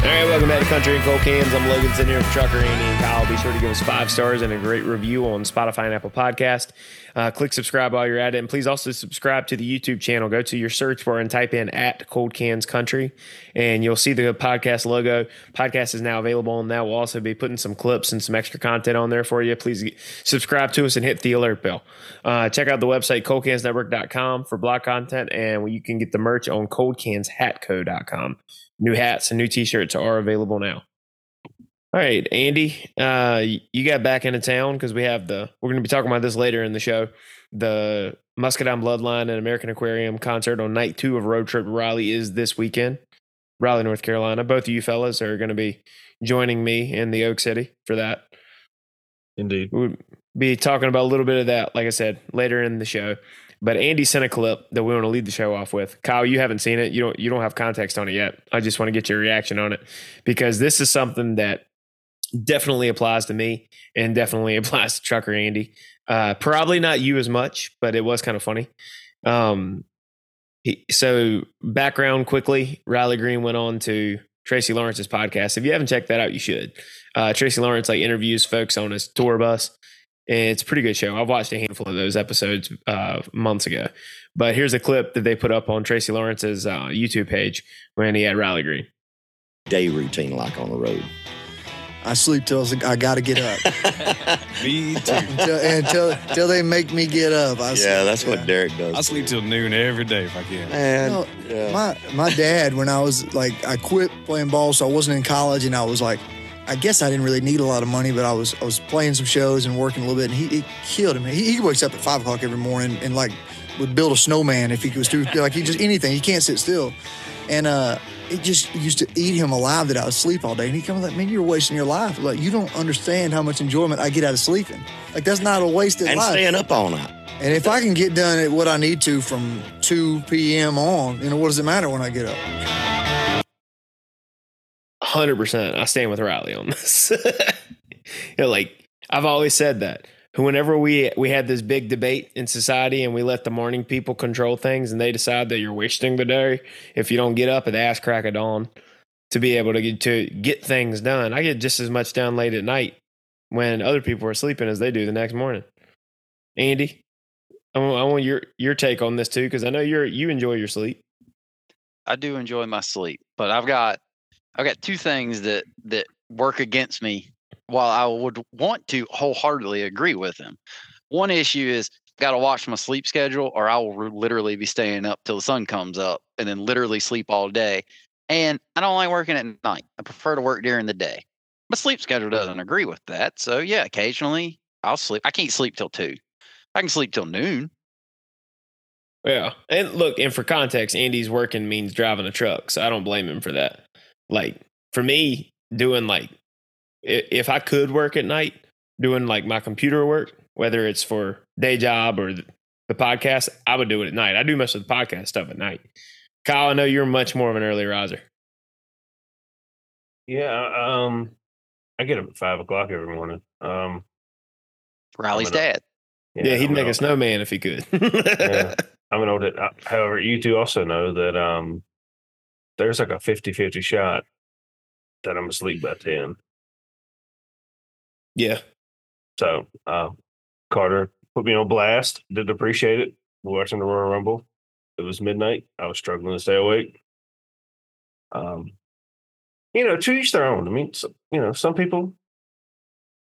All right, welcome back to Country and Cold Cans. I'm Logan sitting here with Trucker Andy and Kyle. Be sure to give us five stars and a great review on Spotify and Apple Podcast. Uh, click subscribe while you're at it, and please also subscribe to the YouTube channel. Go to your search bar and type in at Cold Cans Country, and you'll see the podcast logo. Podcast is now available, and that will also be putting some clips and some extra content on there for you. Please subscribe to us and hit the alert bell. Uh, check out the website coldcansnetwork.com for blog content, and you can get the merch on coldcanshatco.com new hats and new t-shirts are available now. All right andy uh you got back into town because we have the we're going to be talking about this later in the show the muscadine bloodline and american aquarium concert on night two of road trip raleigh is this weekend. Raleigh north carolina. Both of you fellas are going to be joining me in the oak city for that. Indeed. we'll be talking about a little bit of that like i said later in the show but Andy sent a clip that we want to lead the show off with. Kyle, you haven't seen it. You don't you don't have context on it yet. I just want to get your reaction on it because this is something that definitely applies to me and definitely applies to Trucker Andy. Uh, probably not you as much, but it was kind of funny. Um, he, so background quickly, Riley Green went on to Tracy Lawrence's podcast. If you haven't checked that out, you should. Uh, Tracy Lawrence like interviews folks on his tour bus. It's a pretty good show. I've watched a handful of those episodes uh, months ago. But here's a clip that they put up on Tracy Lawrence's uh, YouTube page when he had Riley Green. day routine like on the road? I sleep till I got to get up Me too. until, until until they make me get up. I yeah, sleep, that's what Derek does. I sleep till noon every day if I can. Man, No, yeah. My my dad, when I was like, I quit playing ball, so I wasn't in college, and I was like, I guess I didn't really need a lot of money, but I was I was playing some shows and working a little bit, and he it killed him. He, he wakes up at five o'clock every morning and like would build a snowman if he was too like he just anything. He can't sit still, and uh, it just used to eat him alive that I was sleep all day. And he comes like, man, you're wasting your life. Like you don't understand how much enjoyment I get out of sleeping. Like that's not a wasted and life. staying up all night. And if I can get done at what I need to from 2 p.m. on, you know, what does it matter when I get up? 100%. I stand with Riley on this. you know, like I've always said that. Whenever we we had this big debate in society and we let the morning people control things and they decide that you're wasting the day if you don't get up at the ass crack of dawn to be able to get to get things done. I get just as much done late at night when other people are sleeping as they do the next morning. Andy, I want, I want your your take on this too because I know you're you enjoy your sleep. I do enjoy my sleep, but I've got I've got two things that that work against me while I would want to wholeheartedly agree with him. One issue is got to watch my sleep schedule or I will literally be staying up till the sun comes up and then literally sleep all day. And I don't like working at night. I prefer to work during the day. My sleep schedule doesn't mm-hmm. agree with that. So yeah, occasionally I'll sleep. I can't sleep till 2. I can sleep till noon. Yeah. And look, and for context, Andy's working means driving a truck. So I don't blame him for that. Like for me, doing like, if I could work at night, doing like my computer work, whether it's for day job or the the podcast, I would do it at night. I do most of the podcast stuff at night. Kyle, I know you're much more of an early riser. Yeah, um, I get up at five o'clock every morning. Um, Riley's I'm dad. Yeah, he'd I'm make a snowman if he could. Yeah. I'm an old. uh, However, you two also know that um, there's like a 50-50 shot that I'm asleep by ten. yeah. So uh, Carter put me on blast. Did appreciate it. Watching the Royal Rumble. It was midnight. I was struggling to stay awake. Um, you know, to each their own. I mean, so, you know, some people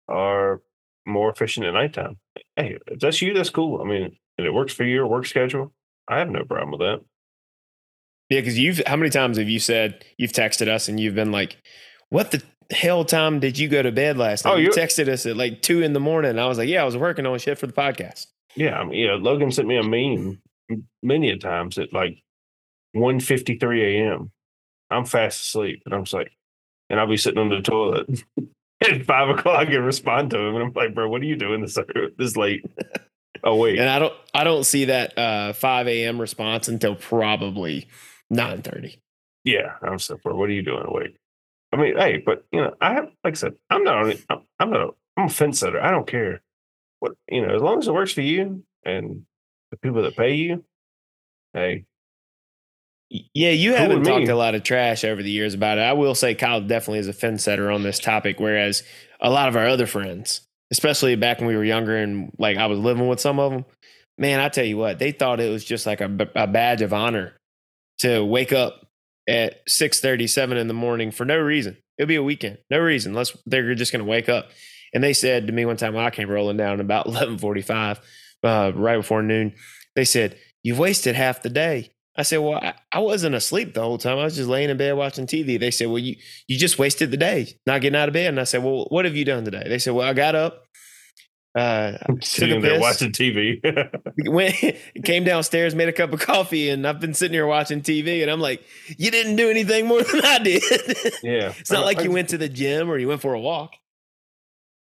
are more efficient at nighttime. Hey, if that's you, that's cool. I mean, and it works for your work schedule. I have no problem with that. Yeah, because you've how many times have you said you've texted us and you've been like, "What the hell time did you go to bed last night?" Oh, you texted us at like two in the morning. And I was like, "Yeah, I was working on shit for the podcast." Yeah, I mean, you know, Logan sent me a meme many a times at like 1.53 a.m. I'm fast asleep, and I'm just like, and I'll be sitting on the toilet at five o'clock and respond to him, and I'm like, bro, what are you doing this this late? Oh wait, And I don't I don't see that uh, five a.m. response until probably nine thirty. yeah, I'm so bro, what are you doing awake? I mean, hey, but you know, I have like I said, I'm not only I'm, I'm not a, I'm a fence setter. I don't care what you know, as long as it works for you and the people that pay you, hey, Yeah, you haven't talked a lot of trash over the years about it. I will say Kyle definitely is a fence setter on this topic, whereas a lot of our other friends, especially back when we were younger and like I was living with some of them, man, I tell you what, they thought it was just like a badge of honor to wake up at six thirty, seven in the morning for no reason. It'll be a weekend, no reason, unless they're just going to wake up. And they said to me one time when I came rolling down about eleven forty-five, uh, right before noon, they said, "You've wasted half the day." I said, "Well, I, I wasn't asleep the whole time. I was just laying in bed watching TV." They said, "Well, you you just wasted the day not getting out of bed." And I said, "Well, what have you done today?" They said, "Well, I got up, uh, sitting a there watching TV. went came downstairs, made a cup of coffee, and I've been sitting here watching TV." And I'm like, "You didn't do anything more than I did." yeah, it's not like I- you went to the gym or you went for a walk.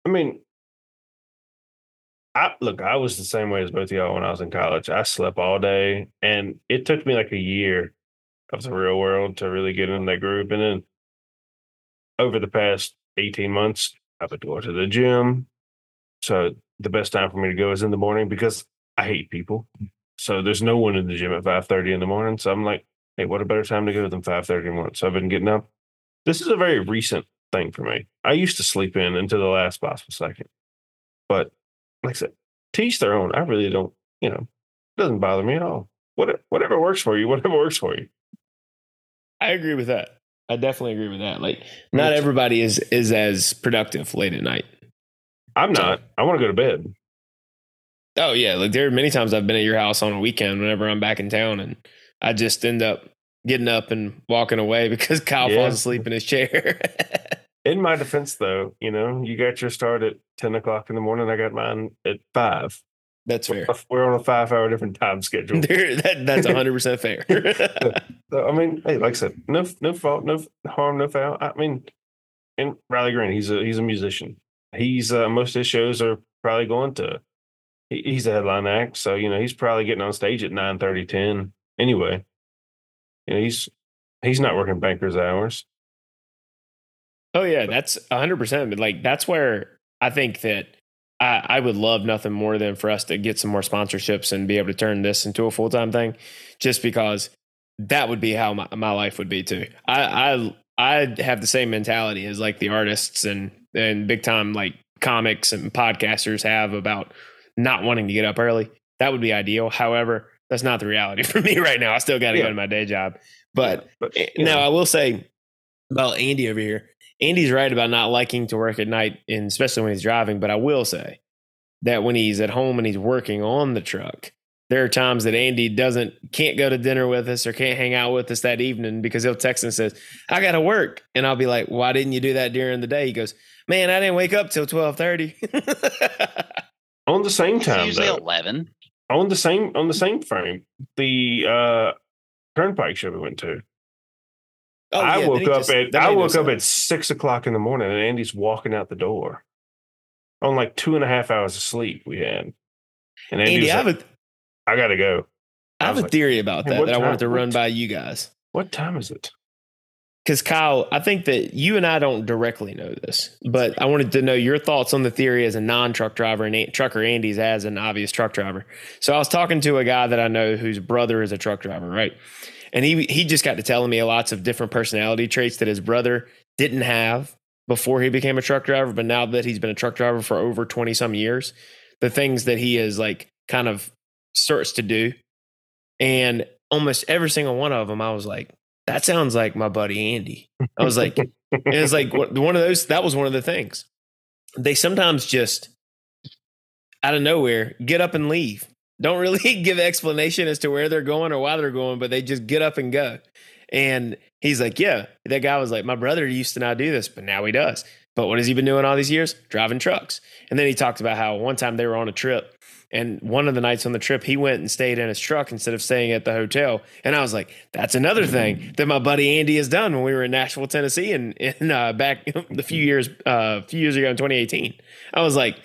I mean, I look, I was the same way as both of y'all when I was in college. I slept all day, and it took me like a year of the real world to really get in that group. And then over the past 18 months, I've been going to the gym. So the best time for me to go is in the morning because I hate people. So there's no one in the gym at 5:30 in the morning. So I'm like, hey, what a better time to go than 5:30 in the morning. So I've been getting up. This is a very recent thing for me. I used to sleep in until the last possible second. But like I said, teach their own. I really don't, you know, it doesn't bother me at all. Whatever, whatever works for you, whatever works for you. I agree with that. I definitely agree with that. Like, not everybody is is as productive late at night. I'm not. I want to go to bed. Oh yeah, like there are many times I've been at your house on a weekend whenever I'm back in town, and I just end up getting up and walking away because Kyle Yeah. falls asleep in his chair. In my defense, though, you know, you got your start at 10 o'clock in the morning. I got mine at five. That's fair. We're on a five hour different time schedule. That, that's 100 percent fair. So, I mean, hey, like I said, no, no fault, no harm, no foul. I mean, and Riley Green, he's a he's a musician. He's uh, most of his shows are probably going to. He, he's a headline act, so you know he's probably getting on stage at 9, 30, 10 Anyway, you know, he's he's not working banker's hours. oh yeah, that's 100. percent But like that's where I think that I, I would love nothing more than for us to get some more sponsorships and be able to turn this into a full time thing, just because that would be how my, my life would be too. I I I have the same mentality as like the artists and and big time like comics and podcasters have about not wanting to get up early. That would be ideal. However, that's not the reality for me right now. I still got to Yeah. go to my day job. But but eh, now know, I will say about Andy over here. Andy's right about not liking to work at night, and especially when he's driving. But I will say that when he's at home and he's working on the truck, there are times that Andy doesn't can't go to dinner with us or can't hang out with us that evening because he'll text and says, "I got to work," and I'll be like, "Why didn't you do that during the day?" He goes, "Man, I didn't wake up till twelve 30. on the same It's time usually though, eleven. on the same on the same frame, the uh Turnpike show we went to. Oh, I yeah, woke up just- at I woke up sense. at six o'clock in the morning, and Andy's walking out the door on like two and a half hours of sleep we had. And Andy, Andy. was I have like, a I gotta go. I I have a like, theory about "Hey, that that I wanted to run by you guys. What time is it? Because Kyle, I think that you and I don't directly know this, but I wanted to know your thoughts on the theory as a non-truck driver and a- trucker Andy's as an obvious truck driver. So I was talking to a guy that I know whose brother is a truck driver, right? And he he just got to telling me lots of different personality traits that his brother didn't have before he became a truck driver, but now that he's been a truck driver for over twenty some years, the things that he is like kind of starts to do, and almost every single one of them, I was like, that sounds like my buddy Andy. I was like, and it's like one of those. That was one of the things. They sometimes just out of nowhere get up and leave. Don't really give explanation as to where they're going or why they're going, but they just get up and go. And he's like, yeah, that guy was like, my brother used to not do this, but now he does. But what has he been doing all these years? Driving trucks. And then he talked about how one time they were on a trip and one of the nights on the trip, he went and stayed in his truck instead of staying at the hotel. And I was like, that's another thing that my buddy Andy has done when we were in Nashville, Tennessee, and in, uh, back a few years, uh, a few years ago in 2018. I was like,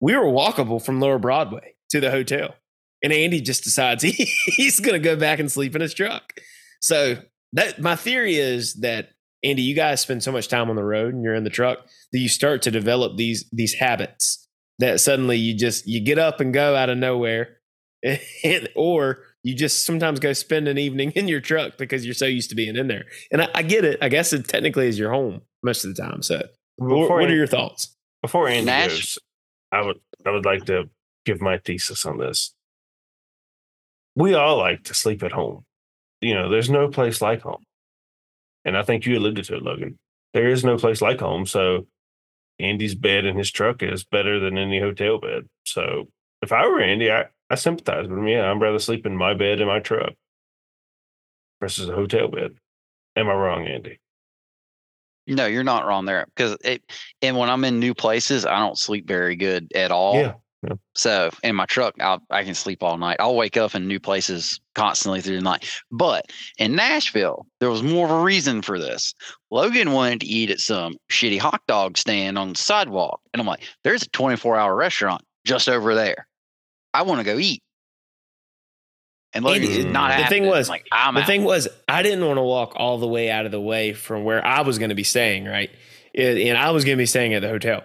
we were walkable from Lower Broadway to the hotel, and Andy just decides he, he's going to go back and sleep in his truck. So that my theory is that Andy, you guys spend so much time on the road and you're in the truck that you start to develop these these habits that suddenly you just you get up and go out of nowhere and, or You just sometimes go spend an evening in your truck because you're so used to being in there. And I, I get it. I guess it technically is your home most of the time. So, what, Before what are your thoughts? Before Andy Nash- goes, I would I would like to give my thesis on this. We all like to sleep at home. You know, there's no place like home. And I think you alluded to it, Logan. There is no place like home. So Andy's bed in his truck is better than any hotel bed. So if I were Andy, I, I sympathize with him. Yeah, I'd rather sleep in my bed in my truck versus a hotel bed. Am I wrong, Andy? No, you're not wrong there because it. And when I'm in new places, I don't sleep very good at all. Yeah. So in my truck, I'll, I can sleep all night. I'll wake up in new places constantly through the night. But in Nashville, there was more of a reason for this. Logan wanted to eat at some shitty hot dog stand on the sidewalk, and I'm like, "There's a 24 hour restaurant just over there. I want to go eat." And Logan Andy, did not mm. the have thing was- like, "I'm the out." thing was, I didn't want to walk all the way out of the way from where I was going to be staying, right? It- and I was going to be staying at the hotel.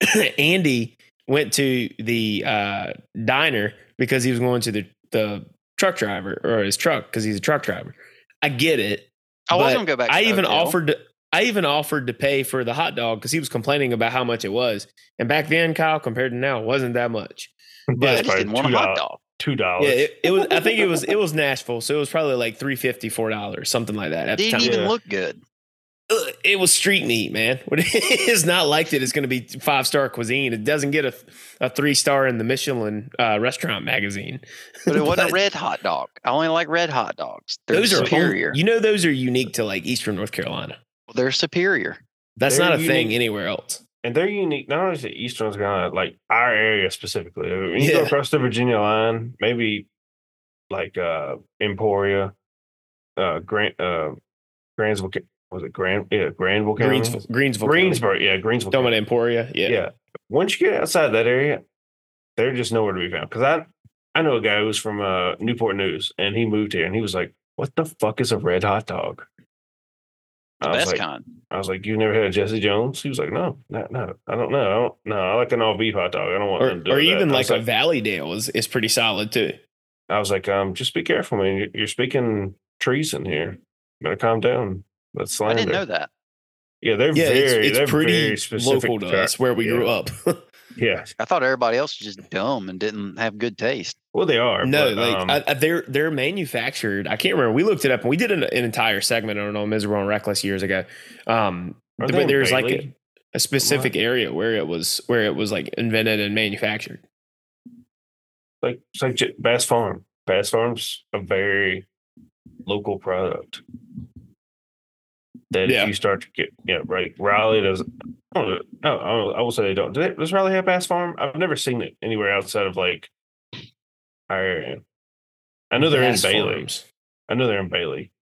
Andy went to the uh, diner because he was going to the, the truck driver or his truck because he's a truck driver. I get it. I was but gonna go back. To I even hotel. offered to, I even offered to pay for the hot dog because he was complaining about how much it was. And back then, Kyle, compared to now, it wasn't that much. I Yeah, just didn't want a hot dog. Two dollars. Yeah, it, it was. I think it was. It was Nashville, so it was probably like three fifty, four dollars, something like that. At the Didn't time, even Yeah. look good. Ugh, it was street meat, man. What it is not like that. It's going to be five star cuisine. It doesn't get a, a three star in the Michelin uh, restaurant magazine. But it wasn't But a red hot dog. I only like red hot dogs. They're Those are superior. You know, those are unique to like Eastern North Carolina. They're superior. That's They're not a thing anywhere else. and they're unique. Not only to Eastern North Carolina, like our area specifically. When you Yeah. go across the Virginia line, maybe like uh Emporia, uh Grant, uh Grandsville. Ca- Was it Grand? Yeah, Granville County. Greensville, Greensville, County. Yeah, Greensville. Talking about County. Emporia. Yeah. Yeah. Once you get outside that area, they're just nowhere to be found. Because I I know a guy who's from uh Newport News, and he moved here, and he was like, "What the fuck is a red hot dog?" The I was best like, kind. I was like, "You never had a Jesse Jones?" He was like, "No, no, no, I don't know. I don't. No, I like an all beef hot dog. I don't want Or, to do or with that." even I like a Valleydale is, is pretty solid too. I was like, um, just be careful, man. You're, you're speaking treason here. Better calm down. That's I didn't know that. Yeah, they're Yeah, very, it's, they're it's pretty very specific local to us where we yeah. grew up. Yeah, I thought everybody else was just dumb and didn't have good taste. well, they are. No, but, like um, I, I, they're they're manufactured. I can't remember. We looked it up and we did an, an entire segment on on Miserable and Reckless years ago. Um, but they in there's like a, a specific area where it was where it was like invented and manufactured. like it's like Bass Farm. Bass Farm's a very local product. That Yeah. if you start to get yeah right, Raleigh does. I don't know. No, I, don't, I will say they don't. Do they, does Raleigh have Bass Farm? I've never seen it anywhere outside of like our area. I know they're Bass in Bailey. Farms. I know they're in Bailey.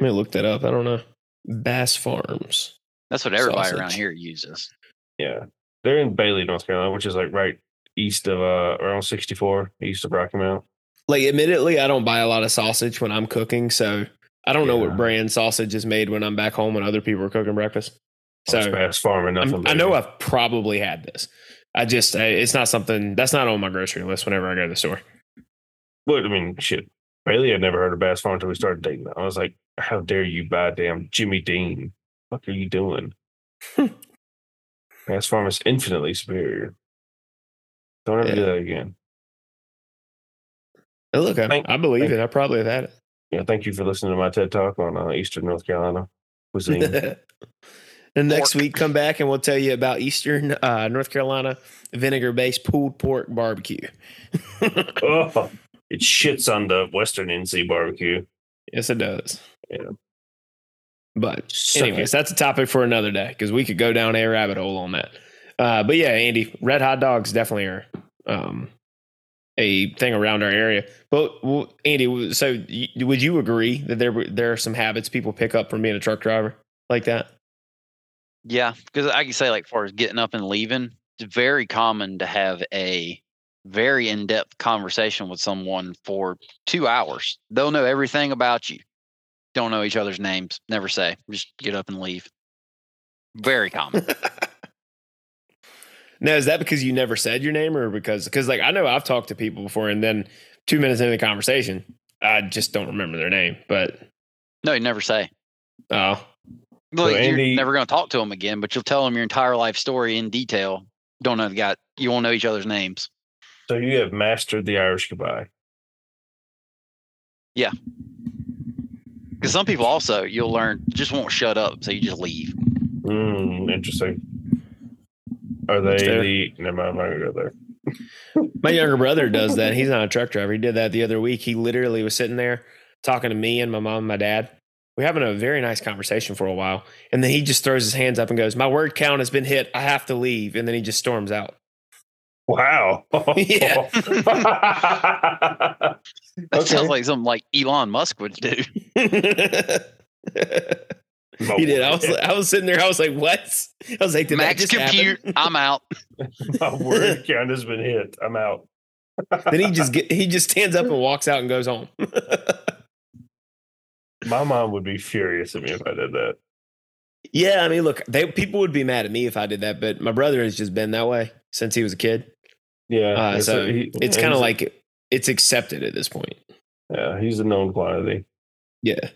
Let me look that up. I don't know. Bass Farms. That's what everybody around here uses. Yeah, they're in Bailey, North Carolina, which is like right east of uh around sixty four, east of Rocky Mount. Like, admittedly, I don't buy a lot of sausage when I'm cooking, so I don't know what brand sausage is made when I'm back home when other people are cooking breakfast. Oh, so So Bass Farm and nothing. I know I've probably had this. I just it's not something that's not on my grocery list whenever I go to the store. Well, I mean, shit. Bailey had never heard of Bass Farm until we started dating. I was like, "How dare you buy damn Jimmy Dean? What are you doing?" Bass Farm is infinitely superior. Don't ever do that again. Oh, look, I, Thank- I believe thank- it. I probably have had it. Yeah, thank you for listening to my TED Talk on uh, Eastern North Carolina cuisine. and next Pork. week, come back and we'll tell you about Eastern uh, North Carolina vinegar based pulled pork barbecue. oh, it shits on the Western NC barbecue. yes, it does. Yeah. But Suck anyways, it. that's a topic for another day because we could go down a rabbit hole on that. Uh, but yeah, Andy, red hot dogs definitely are um, a thing around our area. But well, Andy, so would you agree that there there are some habits people pick up from being a truck driver like that? Yeah, because I can say like, far as getting up and leaving, it's very common to have a very in-depth conversation with someone for two hours. They'll know everything about you. Don't know each other's names. Never say. Just get up and leave. Very common. Now, is that because you never said your name, or because because like I know I've talked to people before, and then two minutes into the conversation, I just don't remember their name. But No, you never say. oh, Well, you're Andy- never going to talk to them again, but you'll tell them your entire life story in detail. Don't know the guy. You won't know each other's names. So you have mastered the Irish goodbye. Yeah. Because some people also you'll learn just won't shut up, so you just leave. Mm, interesting. Are they fair. the? Never mind. I'm not gonna go there. my younger brother does that. He's not a truck driver. He did that the other week. He literally was sitting there talking to me and my mom and my dad. We're having a very nice conversation for a while, and then he just throws his hands up and goes, "My word count has been hit. I have to leave," and then he just storms out. Wow. Yeah. That Okay. sounds like something like Elon Musk would do. He did. I was I was sitting there. I was like, "What?" I was like, "Did Max that just compute. happen?" I'm out. My word count has been hit. I'm out. then he just get, he just stands up and walks out and goes home. My mom would be furious at me if I did that. yeah, I mean, look, they people would be mad at me if I did that, but my brother has just been that way since he was a kid. Yeah. Uh, it's so he- it's kind of like it's accepted at this point. yeah, he's a known quantity. Yeah.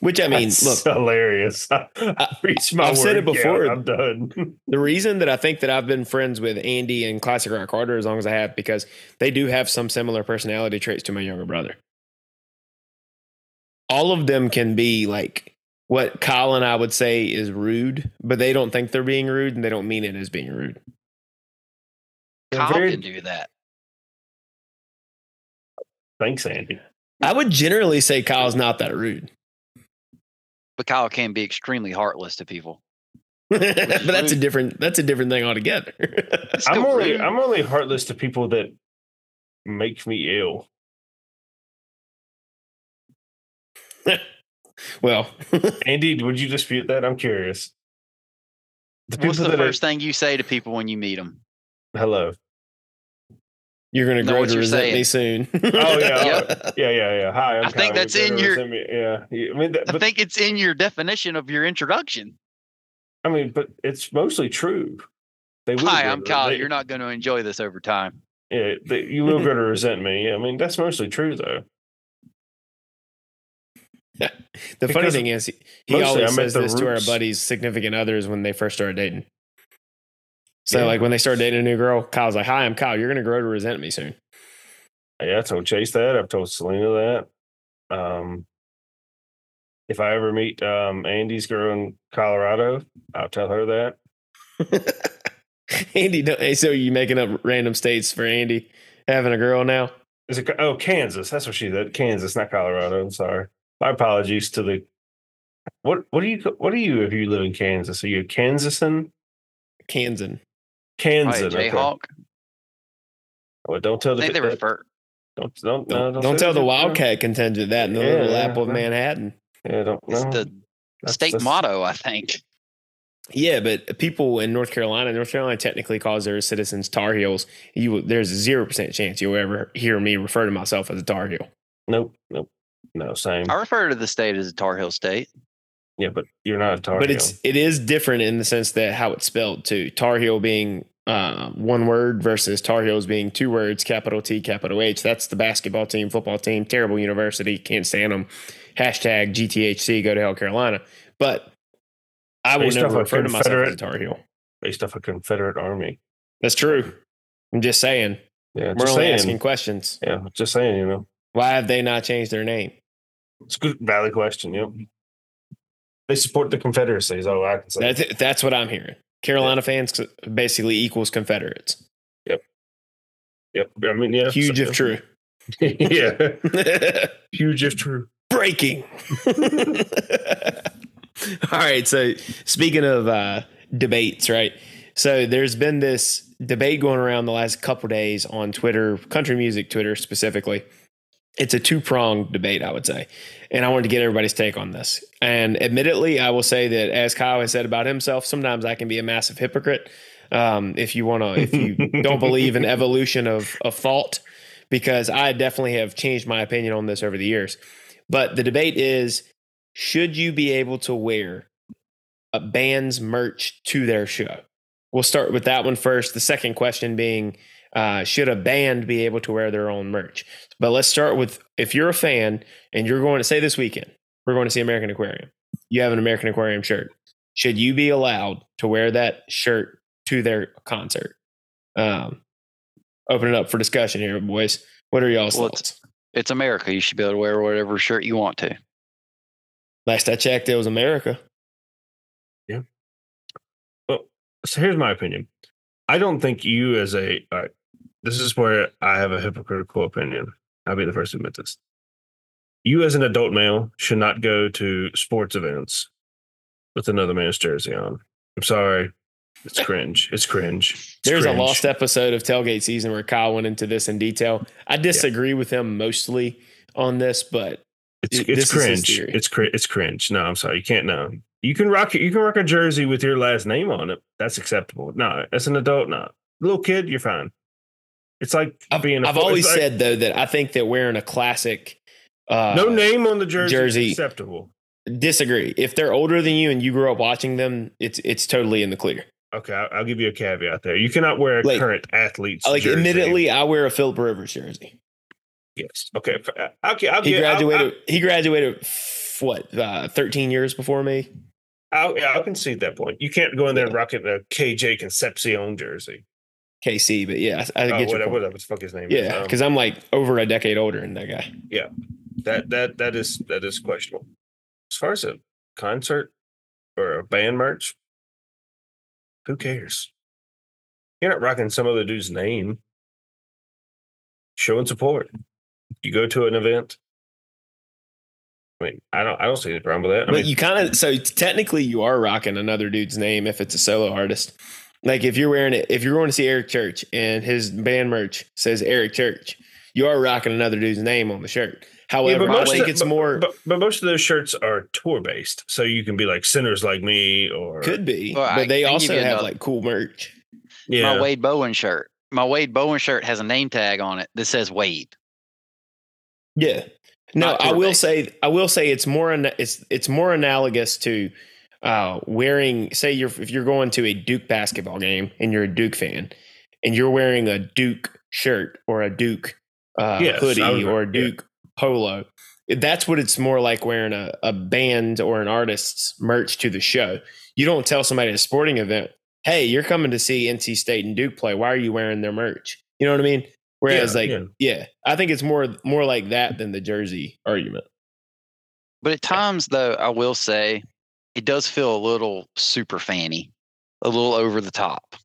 Which I mean, That's look, hilarious. I reached my I've said it word count. before. I'm done. the reason that I think that I've been friends with Andy and Classic Rock Carter as long as I have because they do have some similar personality traits to my younger brother. All of them can be like what Kyle and I would say is rude, but they don't think they're being rude and they don't mean it as being rude. They're Kyle very- can do that. Thanks, Andy. I would generally say Kyle's not that rude. But Kyle can be extremely heartless to people. but that's a different that's a different thing altogether. I'm only. I'm only heartless to people that make me ill. well, Andy, would you dispute that? I'm curious. The What's the that are- first thing you say to people when you meet them? hello. You're gonna grow to you're resent me soon. Oh yeah, Yep. yeah, yeah, yeah. Hi, I'm I think Kyle. that's You're in your- me. Yeah, yeah. I mean, that, I but, think it's in your definition of your introduction. I mean, but it's mostly true. They will Hi, I'm Kyle. they- You're not going to enjoy this over time. Yeah, they, you will go to resent me. I mean, that's mostly true though. the funny thing is, he, he always I'm says the this to our buddies' significant others when they first started dating. So, Yeah. like when they start dating a new girl, Kyle's like, "Hi, I'm Kyle. You're gonna grow to resent me soon." Yeah, I told Chase that. I've told Selena that. Um, if I ever meet um, Andy's girl in Colorado, I'll tell her that. Andy, so you making up random states for Andy having a girl now? Is it? Oh, Kansas. That's what she said. Kansas, not Colorado. I'm sorry. My apologies to the. What What do you What are you if you live in Kansas? Are you a Kansasan? Kansan. Kansas. Right, okay. Jayhawk. Well, don't tell I the. think they refer. Don't don't Don't, no, don't say tell the that. Wildcat contingent that in the Yeah, little yeah, apple of. Manhattan. Yeah, don't. It's no. the That's- state that's- motto, I think. Yeah, but people in North Carolina, North Carolina technically calls their citizens Tar Heels. You, there's a zero percent chance you'll ever hear me refer to myself as a Tar Heel. Nope. Nope. No. Same. I refer to the state as a Tar Heel state. Yeah, but you're not a Tar but Heel. it's it is different in the sense that how it's spelled too. Tar Heel being uh, one word versus Tar Heels being two words, capital T, capital H. That's the basketball team, football team, terrible university, can't stand them. Hashtag GTHC, go to hell, Carolina. But I will Based never refer to myself as a Confederate- Tar Heel. based off a Confederate army. That's true. I'm just saying. Yeah, We're just only saying. asking questions. Yeah, just saying. You know, Why have they not changed their name? it's a good valid question. Yep. They support the Confederacy. Is all I can say. That's that's what I'm hearing. Carolina fans basically equals Confederates. Yep. Yep. I mean, yeah. Huge so- if true. yeah. Huge if true. breaking. All right. So speaking of uh, debates, right? So there's been this debate going around the last couple days on Twitter, country music Twitter specifically. It's a two pronged debate, I would say. And I wanted to get everybody's take on this. And admittedly, I will say that as Kyle has said about himself, sometimes I can be a massive hypocrite. Um, if you want to, if you don't believe in evolution of, of thought, because I definitely have changed my opinion on this over the years. But the debate is should you be able to wear a band's merch to their show? we'll start with that one first. The second question being, uh, should a band be able to wear their own merch? But let's start with if you're a fan and you're going to say this weekend, we're going to see American Aquarium. You have an American Aquarium shirt. Should you be allowed to wear that shirt to their concert? Um, open it up for discussion here, boys. What are y'all's Well, thoughts? It's America. You should be able to wear whatever shirt you want to. Last I checked, it was America. Yeah. Well, so here's my opinion. I don't think you as a all right, this is where I have a hypocritical opinion. I'll be the first to admit this. You as an adult male should not go to sports events with another man's jersey on. I'm sorry. It's cringe. It's cringe. It's There's cringe. a lost episode of Tailgate Season where Kyle went into this in detail. I disagree with him mostly on this, but It's This is it's his cringe. It's cri- it's cringe. No, I'm sorry. You can't know. You can rock you can rock a jersey with your last name on it. That's acceptable. No, as an adult, no. Little kid, you're fine. It's like I've, being. A, I've always like- said though that I think that wearing a classic uh, no name on the jersey, jersey. is acceptable. disagree. If they're older than you and you grew up watching them, it's it's totally in the clear. Okay, I'll, I'll give you a caveat there. You cannot wear a Like- current athlete's Like, jersey. admittedly, I wear a Philip Rivers jersey. yes. Okay, uh, okay. I'll He give. I'll- graduated. he graduated. f- What? Uh, Thirteen years before me. I'll, I'll, yeah, I'll concede that point. You can't go in there and rock it in a KJ Concepcion jersey. KC, but yeah, I, I Oh, get whatever, whatever the fuck his name. Yeah, Um, because I'm like over a decade older than that guy. Yeah, that that that is that is questionable. As far as a concert or a band merch, who cares? You're not rocking some other dude's name. Showing support. You go to an event. I mean, I don't I don't see any problem with that. I but mean, you kind of so technically you are rocking another dude's name if it's a solo artist. Like if you're wearing it, if you're going to see Eric Church and his band merch says Eric Church, you are rocking another dude's name on the shirt. However, I most think of- it's but- more but, but most of those shirts are tour based, so you can be like sinners like me or could be, Well, I but they also have another- like cool merch. yeah. My Wade Bowen shirt. My Wade Bowen shirt has a name tag on it that says Wade. Yeah. No, I will tour-based. say I will say it's more it's it's more analogous to uh, wearing say you're if you're going to a Duke basketball game and you're a Duke fan and you're wearing a Duke shirt or a Duke uh, Yes, hoodie would- or a yeah. Duke polo. That's what it's more like wearing a, a band or an artist's merch to the show. You don't tell somebody at a sporting event, hey, you're coming to see NC State and Duke play. Why are you wearing their merch? You know what I mean? Whereas, Yeah, like, yeah. yeah, I think it's more more like that than the jersey argument. But at times, though, I will say it does feel a little super fanny, a little over the top.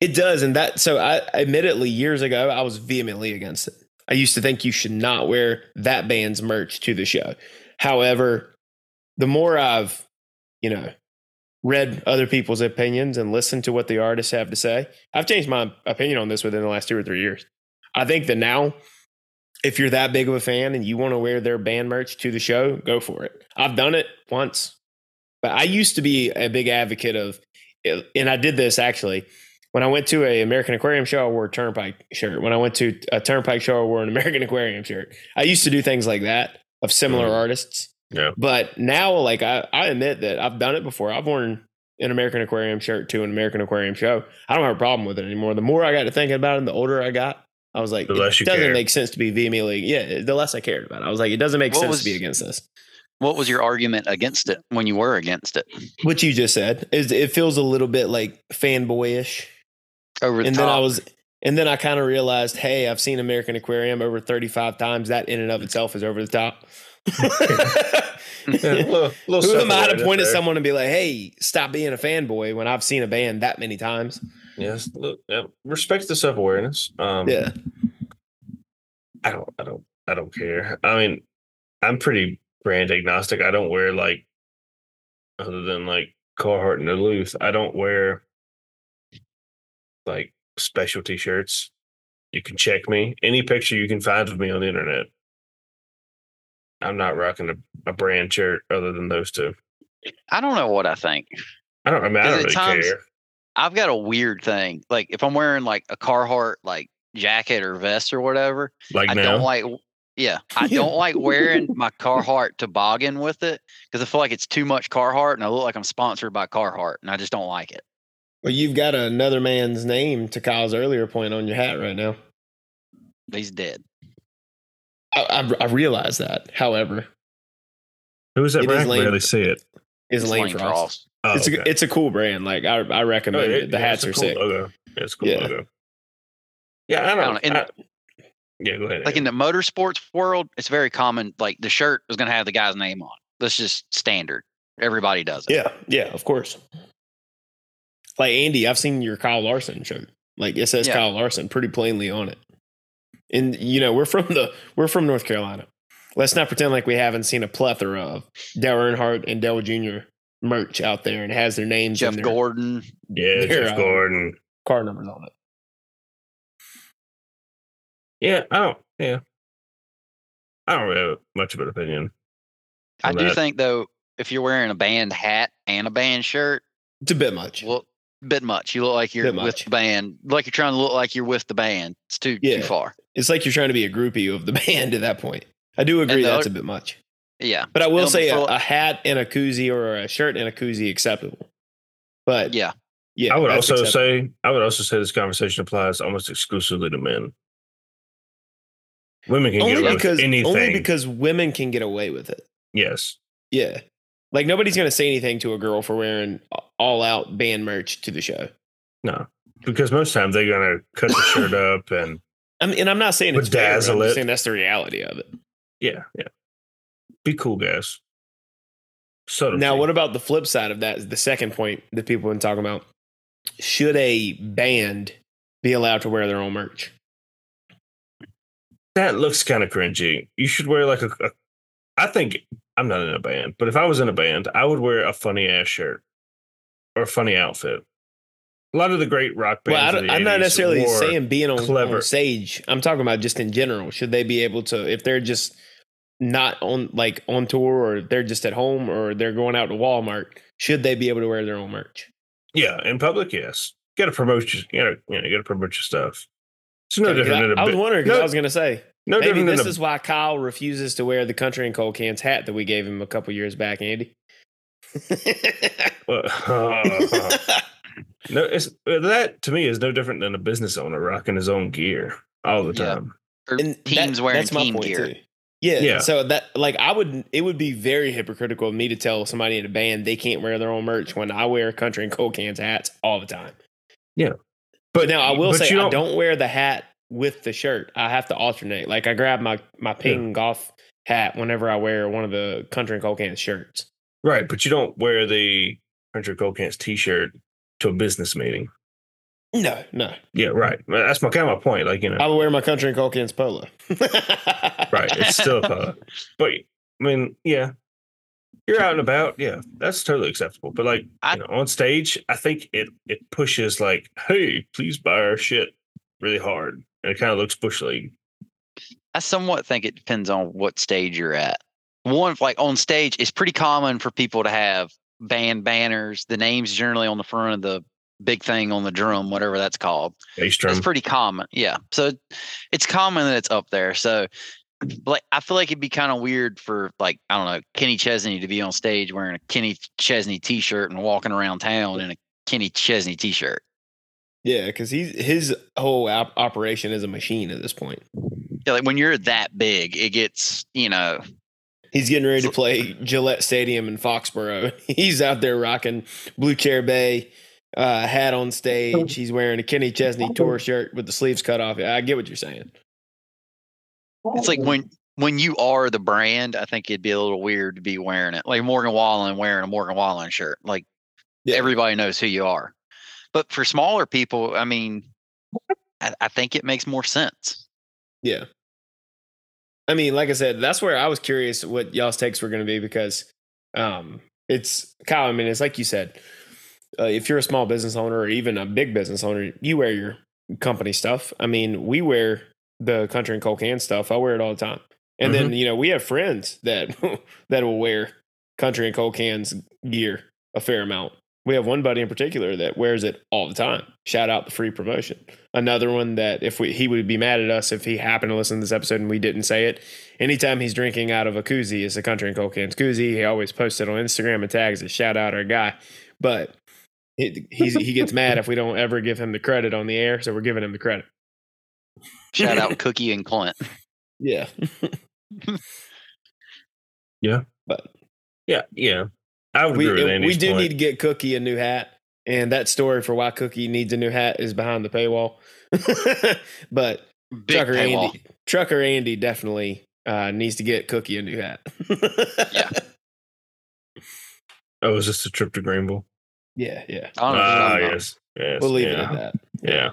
It does, and that so I admittedly years ago I was vehemently against it. I used to think you should not wear that band's merch to the show. However, the more I've, you know, read other people's opinions and listened to what the artists have to say, I've changed my opinion on this within the last two or three years. I think that now, if you're that big of a fan and you want to wear their band merch to the show, go for it. I've done it once, but I used to be a big advocate of, and I did this actually when I went to a American Aquarium show, I wore a Turnpike shirt. When I went to a Turnpike show, I wore an American Aquarium shirt. I used to do things like that of similar Mhm. artists. Yeah. But now, like I, I admit that I've done it before. I've worn an American Aquarium shirt to an American Aquarium show. I don't have a problem with it anymore. The more I got to thinking about it, the older I got, I was like, The less it you doesn't care. make sense to be vehemently. Yeah, the less I cared about it. I was like, it doesn't make What sense was- to be against this. What was your argument against it when you were against it? What you just said is it feels a little bit like fanboyish. Over the and top. then I was and then I kind of realized, hey, I've seen American Aquarium over 35 times. That in and of itself is over the top. Yeah, little- little Who am I to self-awareness point at someone and be like, hey, stop being a fanboy when I've seen a band that many times? Yes, look, yeah, respect the self awareness. Um, Yeah. I don't, I don't, I don't care. I mean, I'm pretty brand agnostic. I don't wear like, other than like Carhartt and Duluth, I don't wear like specialty shirts. You can check me. Any picture you can find of me on the internet. I'm not rocking a, a brand shirt other than those two. I don't know what I think. I don't. I mean, I don't really times- care. I've got a weird thing. Like if I'm wearing like a Carhartt like jacket or vest or whatever, Like I now, don't like Yeah, I don't like wearing my Carhartt toboggan with it because I feel like it's too much Carhartt, and I look like I'm sponsored by Carhartt, and I just don't like it. Well, you've got another man's name to Kyle's earlier point on your hat right now. He's dead. I, I, I realize that. However, who is that It is brand? Barely see it. is It's Lane Lane Frost. Frost. Oh, It's okay. a it's a cool brand. Like I I Oh, recommend it- it. The yeah, hats it's a are cool sick. Logo. Yeah, it's a cool Yeah. logo. Yeah, I I don't, don't know, in- I- yeah, go ahead. Like in the motorsports world, it's very common. Like the shirt is going to have the guy's name on. That's just standard. Everybody does it. Yeah, yeah, of course. Like Andy, I've seen your Kyle Larson shirt. Like it says Yeah. Kyle Larson pretty plainly on it. And you know, we're from the we're from North Carolina. Let's not pretend like we haven't seen a plethora of Dale Earnhardt and Dale Jr. merch out there and has their names Jeff and their Gordon. yeah, They're, Jeff uh, Gordon. car numbers on it. Yeah, I don't. Yeah, I don't really have much of an opinion. I do that. think though, if you're wearing a band hat and a band shirt, It's a bit much. well, bit much. You look like you're Bit with much. the band. Like you're trying to look like you're with the band. It's too Yeah. too far. It's like you're trying to be a groupie of the band at that point. I do agree that's other- a bit much. Yeah. But I will And say a, a hat and a koozie or a shirt and a koozie acceptable. But Yeah. yeah, I would also acceptable. say I would also say this conversation applies almost exclusively to men. Women can get only away because with anything. only because women can get away with it. yes, Yeah, like nobody's gonna say anything to a girl for wearing all out band merch to the show. no, because most times they're gonna cut the shirt up and I mean, and I'm not saying it's fair, I'm just it. saying that's the reality of it. yeah, yeah. Be cool, guys. So Now, what about the flip side of that? The second point that people have been talking about: should a band be allowed to wear their own merch? that looks kind of cringy. You should wear like a, a. I think I'm not in a band, but if I was in a band, I would wear a funny ass shirt or a funny outfit. A lot of the great rock bands. Well, I of don't, the I'm not necessarily saying being on, clever. on stage. I'm talking about just in general. Should they be able to, if they're just not on like on tour or they're just at home or they're going out to Walmart, should they be able to wear their own merch? Yeah, in public, yes. You got to promote your, you got to, you know, you got to promote your stuff. It's no Okay, 'cause different I, than a I was bi- wondering because no, I was going to say no maybe different this than a, is why Kyle refuses to wear the country and cold cans hat that we gave him a couple years back, Andy. Well, no, it's uh, that to me is no different than a business owner rocking his own gear all the Yeah. time. Or And that- teams wearing that's my team point, gear. too. Yeah, Yeah. So that like I would it would be very hypocritical of me to tell somebody in a band they can't wear their own merch when I wear country and cold cans hats all the time. Yeah. But now I will say I don't- don't wear the hat with the shirt. I have to alternate. Like I grab my my ping golf hat whenever I wear one of the country and cold cans shirts. Right, but you don't wear the country and cold cans t-shirt to a business meeting. No, no. Yeah, right. That's my kind of my point. Like you know, I would wear my country and cold cans polo. right? It's still a polo. But I mean, yeah, you're out and about. Yeah, that's totally acceptable. But like I- you know, on stage, I think it it pushes like, hey, please buy our shit really hard, and it kind of looks bush league. I somewhat think it depends on what stage you're at. One, like on stage, it's pretty common for people to have band banners. The names generally on the front of the big thing on the drum, whatever that's called. Bass drum. It's pretty common. Yeah. So it's common that it's up there. So like I feel like it'd be kind of weird for like, I don't know, Kenny Chesney to be on stage wearing a Kenny Chesney t shirt and walking around town in a Kenny Chesney t shirt. yeah, because he's his whole op- operation is a machine at this point. Yeah, like when you're that big, it gets, you know, He's getting ready to play Gillette Stadium in Foxborough. He's out there rocking Blue Chair Bay uh, hat on stage. He's wearing a Kenny Chesney tour shirt with the sleeves cut off. I get what you're saying. it's like when when you are the brand, I think it'd be a little weird to be wearing it. Like Morgan Wallen wearing a Morgan Wallen shirt. Like Yeah. everybody knows who you are. But for smaller people, I mean, I, I think it makes more sense. Yeah. I mean, like I said, that's where I was curious what y'all's takes were going to be because um, it's Kyle. I mean, it's like you said, uh, if you're a small business owner or even a big business owner, you wear your company stuff. I mean, we wear the country and cold can stuff. I wear it all the time. And then you know we have friends that that will wear country and cold cans gear a fair amount. We have one buddy in particular that wears it all the time. Shout out the free promotion. Another one that if we he would be mad at us if he happened to listen to this episode and we didn't say it. Anytime he's drinking out of a koozie, it's a country and cold cans koozie. He always posts it on Instagram and tags it. Shout out our guy. But it, he's, he gets mad if we don't ever give him the credit on the air, so we're giving him the credit. Shout out Cookie and Clint. Yeah. Yeah, But yeah. Yeah. I would we, agree with Andy's. we do point. need to get Cookie a new hat, and that story for why Cookie needs a new hat is behind the paywall. but Big Trucker paywall. Andy, Trucker Andy definitely uh, needs to get Cookie a new hat. Yeah. oh, is this a trip to Greenville? Yeah, yeah. I don't know what you're Ah, talking yes, yes. We'll leave yeah, it at that. Yeah,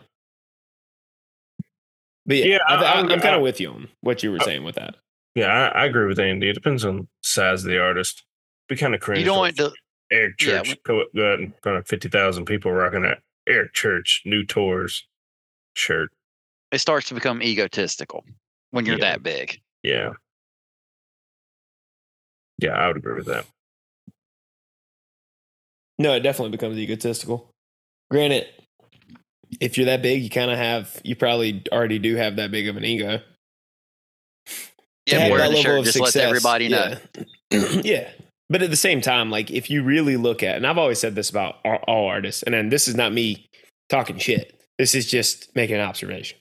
But yeah, Yeah, I, I- am I- I'm kind of with you on what you were I- saying with that. yeah. I, I agree with Andy. It depends on size of the artist. Be kind of cringe. You don't want to. Eric yeah, Church go, go out in front of fifty thousand people rocking that Eric Church new tours shirt. It starts to become egotistical when you're Yeah. that big. Yeah, yeah. I would agree with that. No, it definitely becomes egotistical. Granted, if you're that big, you kind of have, you probably already do have that big of an ego. Yeah, wearing that the shirt just lets success, everybody know. Yeah. yeah. But at the same time, like if you really look at, and I've always said this about all, all artists, and then this is not me talking shit. This is just making an observation.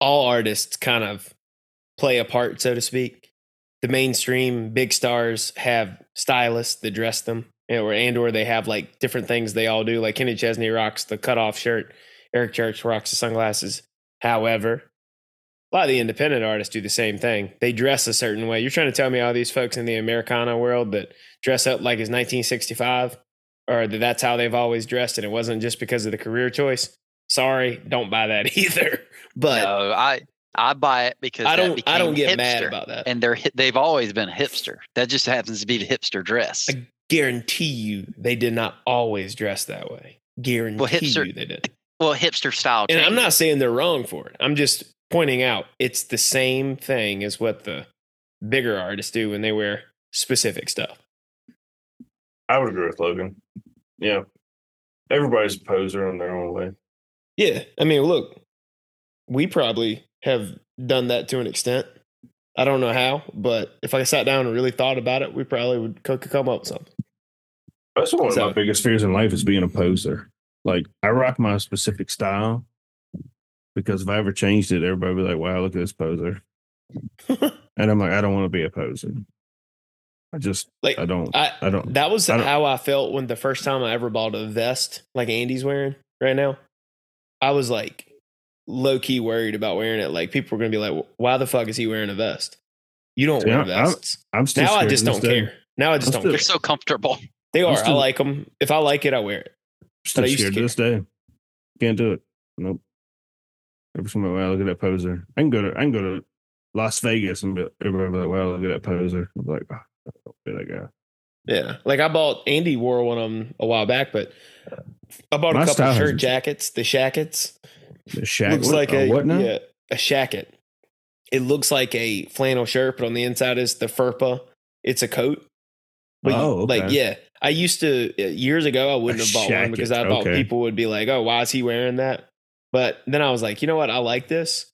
All artists kind of play a part, so to speak. The mainstream big stars have stylists that dress them, or and or they have like different things they all do. Like Kenny Chesney rocks the cutoff shirt, Eric Church rocks the sunglasses. However, a lot of the independent artists do the same thing. They dress a certain way. You're trying to tell me all these folks in the Americana world that dress up like it's 1965, or that that's how they've always dressed, and it wasn't just because of the career choice. Sorry, don't buy that either. But no, I I buy it because I don't. I don't get mad about that. And they're they've always been a hipster. That just happens to be the hipster dress. I guarantee you, they did not always dress that way. Guarantee hipster- you, they did. well, hipster style. And I'm not saying they're wrong for it. I'm just pointing out it's the same thing as what the bigger artists do when they wear specific stuff. I would agree with Logan. Yeah, everybody's a poser in their own way. Yeah. I mean, look, we probably have done that to an extent. I don't know how, but if I sat down and really thought about it, we probably would co- could come up with something. That's one of So- my biggest fears in life is being a poser. Like I rock my specific style because if I ever changed it, everybody would be like, "Wow, look at this poser," and I'm like, I don't want to be a poser. I just, Like I don't, I, I don't. that was I don't- how I felt when the first time I ever bought a vest like Andy's wearing right now. I was like low key worried about wearing it. Like people were gonna be like, "Why the fuck is he wearing a vest?" You don't See, wear I'm- I'm vests. I'm still. now I just don't day. care. Now I just I'm don't still- They're so comfortable. They are. still- I like them. If I like it, I wear it. Still I used to scared to this day. Can't do it. Nope. Every time I look at that poser. I can go to I can go to Las Vegas and be, everybody be like, wow, look at that poser. I'm like, oh, don't be that guy. Yeah. Like I bought Andy wore one of them a while back, but I bought My a couple shirt jackets. The shackets The shack looks what, like uh, a what now? yeah a shacket. It looks like a flannel shirt, but on the inside is the furpa. It's a coat. But Oh, like yeah, I used to uh, years ago. I wouldn't A have bought one because I thought okay. people would be like, "Oh, why is he wearing that?" But then I was like, you know what? I like this,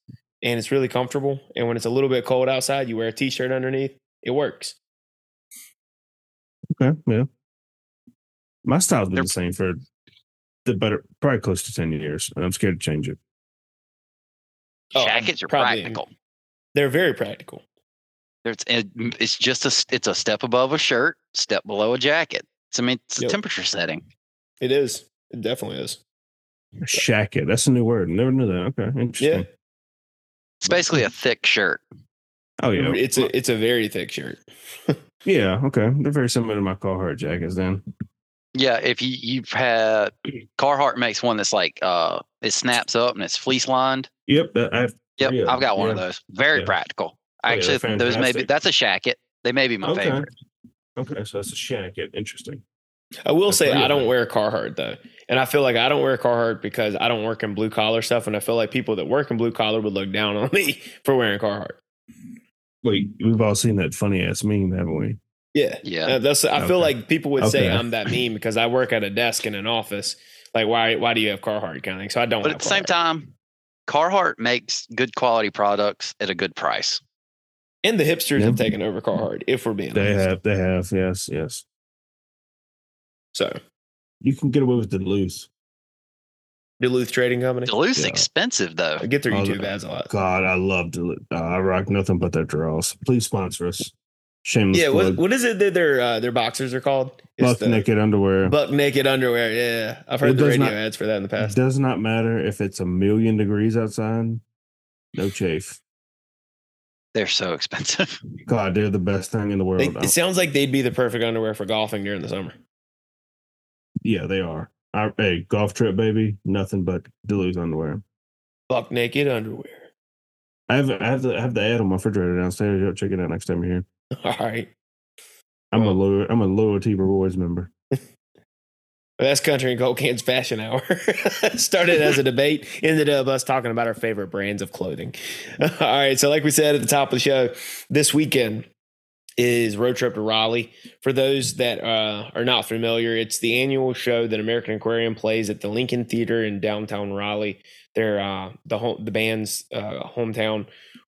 and it's really comfortable. And when it's a little bit cold outside, you wear a t-shirt underneath. It works. Okay, yeah. My style's been They're- the same for the better, probably close to ten years, and I'm scared to change it. Oh, Jackets are probably- practical. They're very practical. It's it's just a s- it's a step above a shirt, step below a jacket. It's, I mean, it's Yep. a temperature setting. It is. It definitely is. Shacket, that's a new word. Never knew that. Okay, interesting. Yeah. It's basically a thick shirt. Oh yeah, It's a it's a very thick shirt. yeah. Okay, they're very similar to my Carhartt jackets. Then Yeah, if you you've had Carhartt makes one that's like uh it snaps up and it's fleece lined. yep, that, I've Yep, three of I've got them, one of those. Very Yeah. practical. Oh, yeah, Actually, those may be that's a shacket. They may be my Okay. favorite. Okay, so that's a shacket. Interesting. I will That's say I don't wear Carhartt though, and I feel like I don't wear Carhartt because I don't work in blue collar stuff, and I feel like people that work in blue collar would look down on me for wearing Carhartt. Wait, we've all seen that funny ass meme, haven't we? Yeah, Yeah. That's. I feel like people would say I'm that meme because I work at a desk in an office. Like, why? Why do you have Carhartt kind of thing? So I don't. But have at the same time, Carhartt makes good quality products at a good price. And the hipsters Yeah. have taken over Carhartt. If we're being They honest. have, they have, yes, yes. So You can get away with Duluth. Duluth Trading Company. Duluth's Yeah. expensive though. I get their Oh, YouTube the- ads a lot. God, I love Duluth. Uh, I rock nothing but their draws. Please sponsor us. Shameless Yeah, what, what is it that their uh, their boxers are called? It's Buck the naked underwear. Buck naked underwear. Yeah, I've heard It the does radio not- ads for that in the It past. does not matter if it's a million degrees outside. No chafe. They're so expensive. God, they're the best thing in the world. They, it sounds like they'd be the perfect underwear for golfing during the summer. yeah, they are. I, hey, golf trip, baby. Nothing but Duluth underwear. Buck naked underwear. I have, I have the, I have the ad on my refrigerator downstairs. Y'all check it out next time you're here. All right. I'm Well- a loyal, I'm a loyalty rewards member. That's Country and Cold Cans Fashion Hour. Started as a debate, ended up us talking about our favorite brands of clothing. All right. So, like we said at the top of the show, this weekend is Road Trip to Raleigh. For those that uh, are not familiar, it's the annual show that American Aquarium plays at the Lincoln Theater in downtown Raleigh. They're uh, the home, the band's uh, hometown,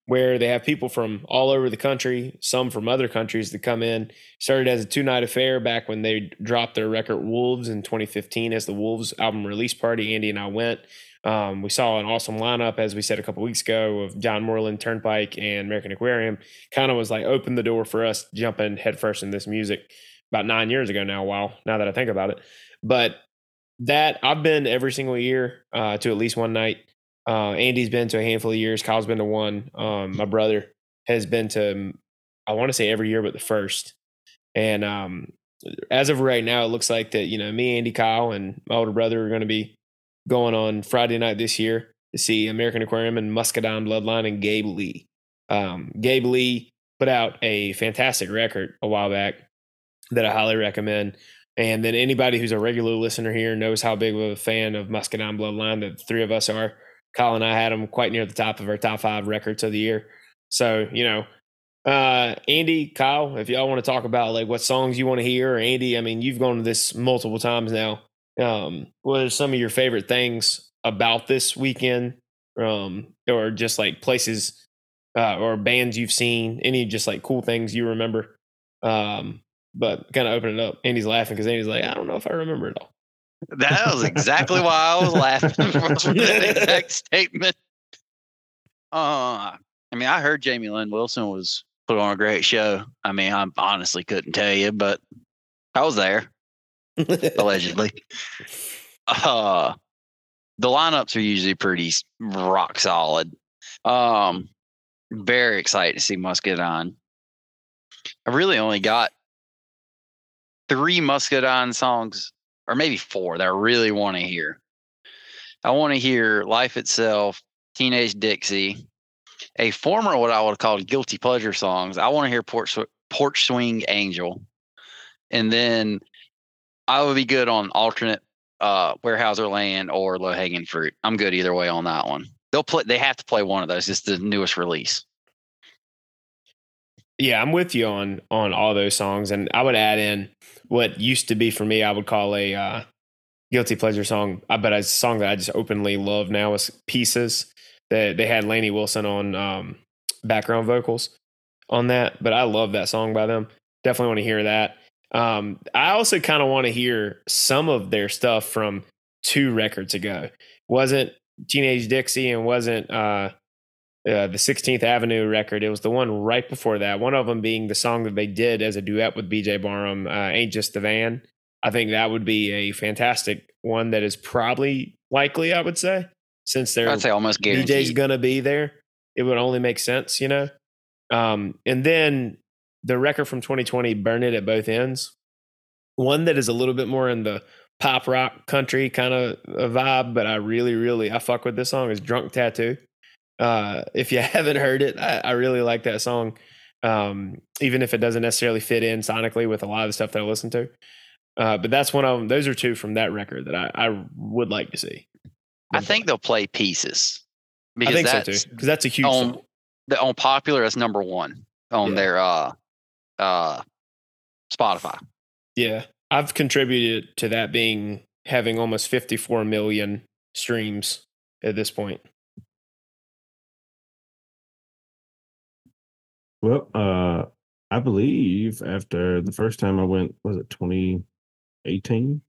where they have people from all over the country, some from other countries that come in. Started as a two night affair back when they dropped their record Wolves in 2015 as the Wolves album release party. Andy and I went. Um, we saw an awesome lineup, as we said a couple weeks ago, of John Moreland, Turnpike, and American Aquarium. Kind of was like opened the door for us jumping headfirst in this music about nine years ago now. Wow, now that I think about it, but that I've been every single year uh, to at least one night. Uh, Andy's been to a handful of years. Kyle's been to one. Um, my brother has been to, I want to say every year but the first. And um, as of right now, it looks like that you know me, Andy, Kyle, and my older brother are going to be going on Friday night this year to see American Aquarium and Muscadine Bloodline and Gabe Lee. Um, Gabe Lee put out a fantastic record a while back that I highly recommend. And then anybody who's a regular listener here knows how big of a fan of Muscadine Bloodline that the three of us are. Kyle and I had them quite near the top of our top five records of the year. So, you know, uh, Andy, Kyle, if y'all want to talk about like what songs you want to hear, or Andy, I mean, you've gone to this multiple times now. Um, what are some of your favorite things about this weekend? Um, or just like places uh, or bands you've seen, any just like cool things you remember? Um, but kind of open it up. Andy's laughing because Andy's like, I don't know if I remember it all. That was exactly why I was laughing for that exact statement. Uh, I mean, I heard Jamie Lynn Wilson was put on a great show. I mean, I honestly couldn't tell you, but I was there allegedly. Uh, the lineups are usually pretty rock solid. Um, very excited to see Muscadine. I really only got three Muscadine songs, or maybe four, that I really want to hear. I want to hear Life Itself, Teenage Dixie, a former what I would called guilty pleasure songs. I want to hear Porch, Porch Swing Angel. And then I would be good on alternate uh Warehouser Land or Low Hanging Fruit. I'm good either way on that one. They'll play they have to play one of those. It's the newest release. Yeah, I'm with you on on all those songs, and I would add in what used to be for me. I would call a uh, guilty pleasure song, I but a song that I just openly love now is "Pieces." That they had Lainey Wilson on um, background vocals on that, but I love that song by them. Definitely want to hear that. Um, I also kind of want to hear some of their stuff from two records ago. Wasn't Teenage Dixie and wasn't uh, uh, the 16th Avenue record. It was the one right before that. One of them being the song that they did as a duet with BJ Barham, uh, Ain't Just the Van. I think that would be a fantastic one that is probably likely, I would say, since they're I'd say almost DJ's guaranteed. going to be there. It would only make sense, you know? Um, and then the record from 2020, Burn It at Both Ends. One that is a little bit more in the pop rock country kind of vibe, but I really, really, I fuck with this song is Drunk Tattoo. Uh, if you haven't heard it, I, I really like that song. Um, even if it doesn't necessarily fit in sonically with a lot of the stuff that I listen to. Uh, but that's one of them. Those are two from that record that I, I would like to see. I think they'll play pieces. I Because think so that's too. Because that's a huge on, song. the, on popular as number one on Yeah. their uh uh Spotify. Yeah. I've contributed to that being having almost 54 million streams at this point. Well, uh, I believe after the first time I went, was it 2018?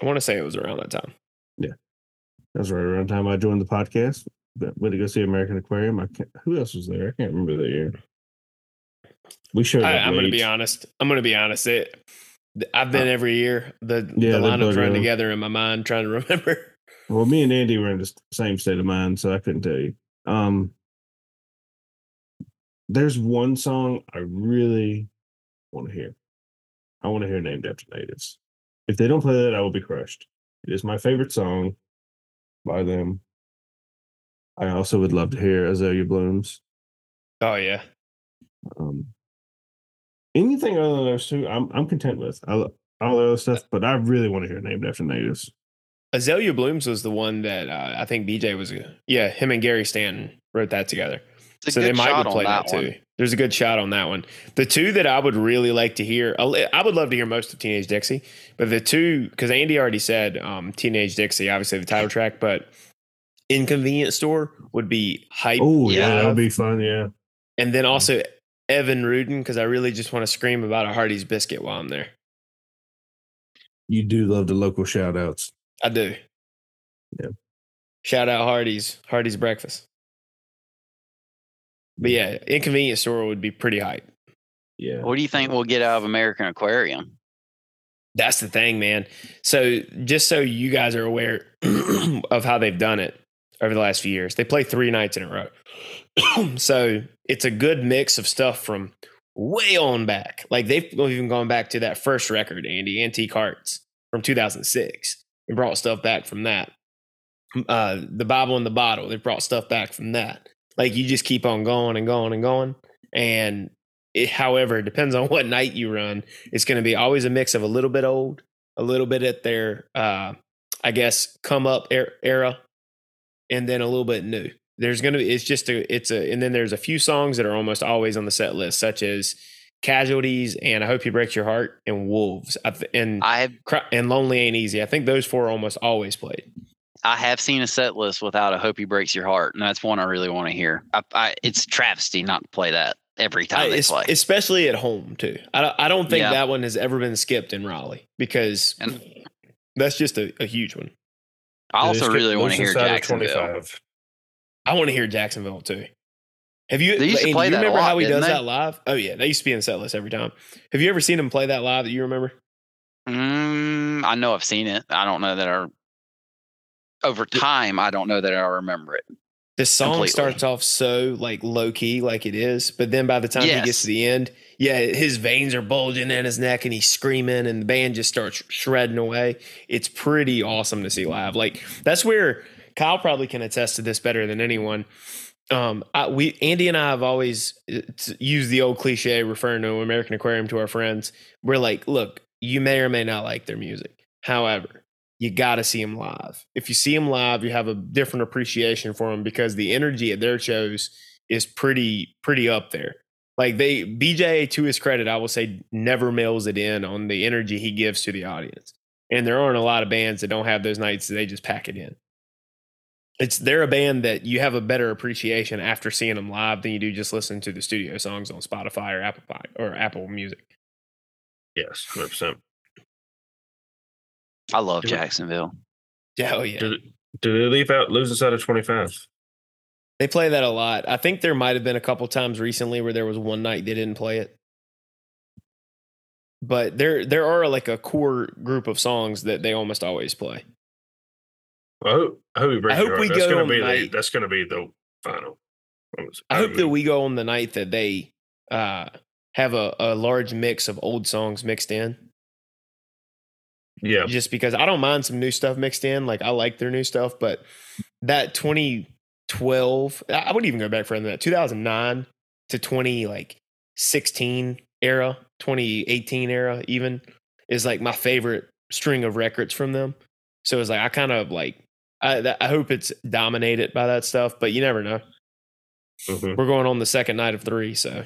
I want to say it was around that time. Yeah. That was right around the time I joined the podcast. But went to go see American Aquarium. I can't, who else was there? I can't remember the year. We showed. I, I'm going to be honest. I'm going to be honest. It, I've been every year. The, Yeah, the lineups blur run together. together in my mind, trying to remember. Well, me and Andy were in the same state of mind, so I couldn't tell you. Um, there's one song I really want to hear. I want to hear named after natives. If they don't play that, I will be crushed. It is my favorite song by them. I also would love to hear Azalea Blooms. Oh, yeah. Um, anything other than those two, I'm I'm content with. I, lo- all the other stuff, but I really want to hear named after natives. Azalea Blooms was the one that uh, I think BJ was. Yeah, him and Gary Stanton wrote that together. It's a so they might shot would on play that, that too. There's a good shot on that one. The two that I would really like to hear, I would love to hear most of Teenage Dixie, but the two because Andy already said um, Teenage Dixie, obviously the title track, but Inconvenient Store would be hype. Oh yeah, Yeah. that would be fun. Yeah. and then also Evan Rudin because I really just want to scream about a Hardy's biscuit while I'm there. You do love the local shout outs. I do. Yeah. Shout out Hardy's Hardy's breakfast. But yeah, Inconvenient Store would be pretty hype. Yeah. What do you think we'll get out of American Aquarium? That's the thing, man. So just so you guys are aware of how they've done it over the last few years, they play three nights in a row. so it's a good mix of stuff from way on back. Like they've even gone back to that first record, Andy, Antique Hearts from 2006, and brought stuff back from that. Uh, the Bible in the Bottle, they brought stuff back from that. Like you just keep on going and going and going. And it, however, it depends on what night you run it's going to be always a mix of a little bit old, a little bit at their, uh, I guess, come up er- era, and then a little bit new. There's going to be, it's just a, it's a, and then there's a few songs that are almost always on the set list, such as Casualties and I Hope You Break Your Heart and Wolves I th- and, I have and Lonely Ain't Easy. I think those four are almost always played. I have seen a set list without a Hope He Breaks Your Heart," and that's one I really want to hear. I, I, it's travesty not to play that every time I- they es- play. especially at home too. I don't, I don't think Yeah. that one has ever been skipped in Raleigh because And- that's just a, a huge one. I also really want to hear Jacksonville. I want to hear Jacksonville too. Have you? They used to Andy, play you that a remember lot, how he does they? that live? Oh yeah, they used to be in the set list every time. Have you ever seen him play that live that you remember? Mm, I know I've seen it. I don't know that I. Over time, I don't know that I remember it. The song Completely. starts off so like low key, like it is, but then by the time he gets to the end, yeah, his veins are bulging in his neck and he's screaming, and the band just starts shredding away. It's pretty awesome to see live. Like that's where Kyle probably can attest to this better than anyone. Um, I, we Andy and I have always uh, used the old cliche referring to American Aquarium to our friends. We're like, look, you may or may not like their music, however, you got to see them live. If you see them live, you have a different appreciation for them because the energy at their shows is pretty pretty up there. Like they BJ to his credit, I will say never mails it in on the energy he gives to the audience. And there aren't a lot of bands that don't have those nights, they just pack it in. It's they're a band that you have a better appreciation after seeing them live than you do just listening to the studio songs on Spotify or Apple or Apple Music. Yes, 100%. I love Yeah. Jacksonville. Yeah, oh yeah. Did, did they leave out losing side of 25? They play that a lot. I think there might have been a couple times recently where there was one night they didn't play it. But there there are like a core group of songs that they almost always play. I hope, I hope we break I hope we that's go gonna on be the the, that's gonna be the final. I hope that we go on the night that they uh, have a, a large mix of old songs mixed in. Yeah, Just because I don't mind some new stuff mixed in. Like I like their new stuff, but that 2012, I wouldn't even go back further than that. 2009 to 20 like 16 era, 2018 era even is like my favorite string of records from them. So it's like I kind of like I I hope it's dominated by that stuff, but you never know. mhm. We're going on the second night of three, so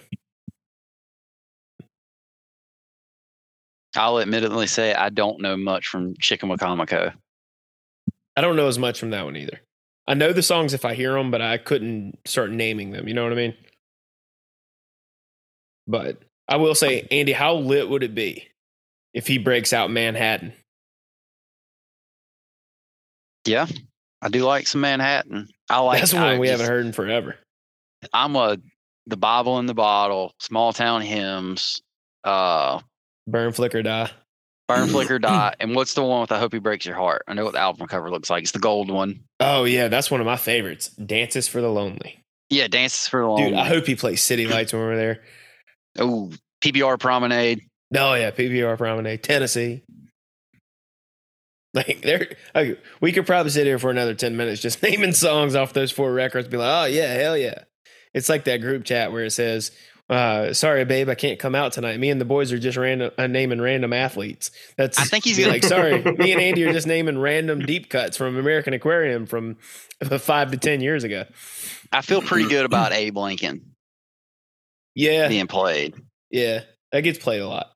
I'll admittedly say I don't know much from Chicamacomico. I don't know as much from that one either. I know the songs if I hear them, but I couldn't start naming them. You know what I mean? But I will say, Andy, how lit would it be if he breaks out Manhattan? Yeah, I do like some Manhattan. I like. That's one I we just- haven't heard in forever. I'm a the Bible in the bottle, small town hymns, uh, Burn, flicker, die. burn, flicker, die, and what's the one with I hope he breaks your heart? I know what the album cover looks like. It's the gold one. Oh yeah, that's one of my favorites. Dances for the Lonely. Yeah, dances for the long. Dude, I hope he plays City Lights when we're there. Oh, PBR Promenade. Oh yeah, PBR Promenade, Tennessee. Like there, okay, we could probably sit here for another ten minutes just naming songs off those four records. Be like, oh yeah, hell yeah. It's like that group chat where it says, uh, "Sorry, babe, I can't come out tonight. Me and the boys are just random uh, naming random athletes." That's I think he's gonna- like, "Sorry, me and Andy are just naming random deep cuts from American Aquarium from five to ten years ago." I feel pretty good about Abe Lincoln Yeah, being played. yeah, that gets played a lot.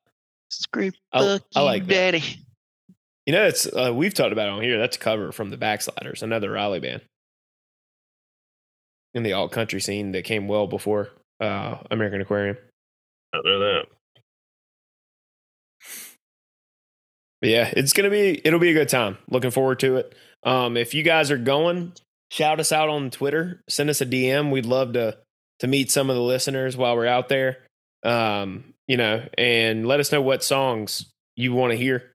Screw I- I like that. daddy. You know, it's uh, we've talked about it on here. That's a cover from the Backsliders, another Raleigh band in the alt country scene that came well before uh, American Aquarium. I know that. But yeah, it's gonna be it'll be a good time. Looking forward to it. Um, if you guys are going, shout us out on Twitter. Send us a DM. We'd love to to meet some of the listeners while we're out there. Um, you know, and let us know what songs you want to hear.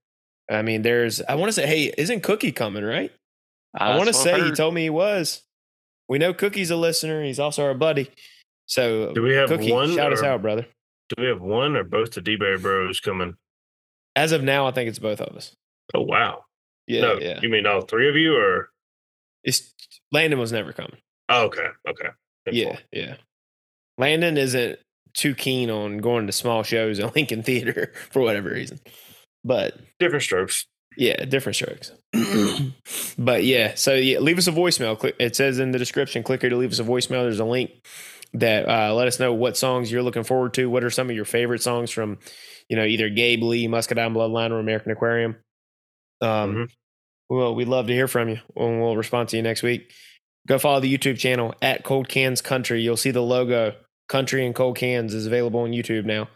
I mean, there's I want to say, hey, isn't Cookie coming? Right? I want to That's what say he told me he was. We know Cookie's a listener. He's also our buddy. So Do we have Cookie, one? shout us out, brother. Do we have one or both the D Berry Bros coming? As of now, I think it's both of us. Oh wow! Yeah, no, yeah. you mean all three of you, or It's Landon was never coming. oh, okay, okay, Yeah, yeah. Landon isn't too keen on going to small shows at Lincoln Theater for whatever reason. But different strokes. yeah, different strokes. but yeah, so yeah, leave us a voicemail. It says in the description, click here to leave us a voicemail. There's a link that uh, let us know what songs you're looking forward to. What are some of your favorite songs from, you know, either Gabe Lee, Muscadine Bloodline, or American Aquarium? Um, Mhm. Well, we'd love to hear from you, and we'll respond to you next week. Go follow the YouTube channel at Cold Cans Country. You'll see the logo Country and Cold Cans is available on YouTube now.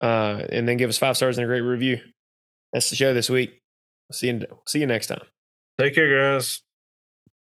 Uh, and then give us five stars and a great review. That's the show this week. See you. See you next time. Take care, guys.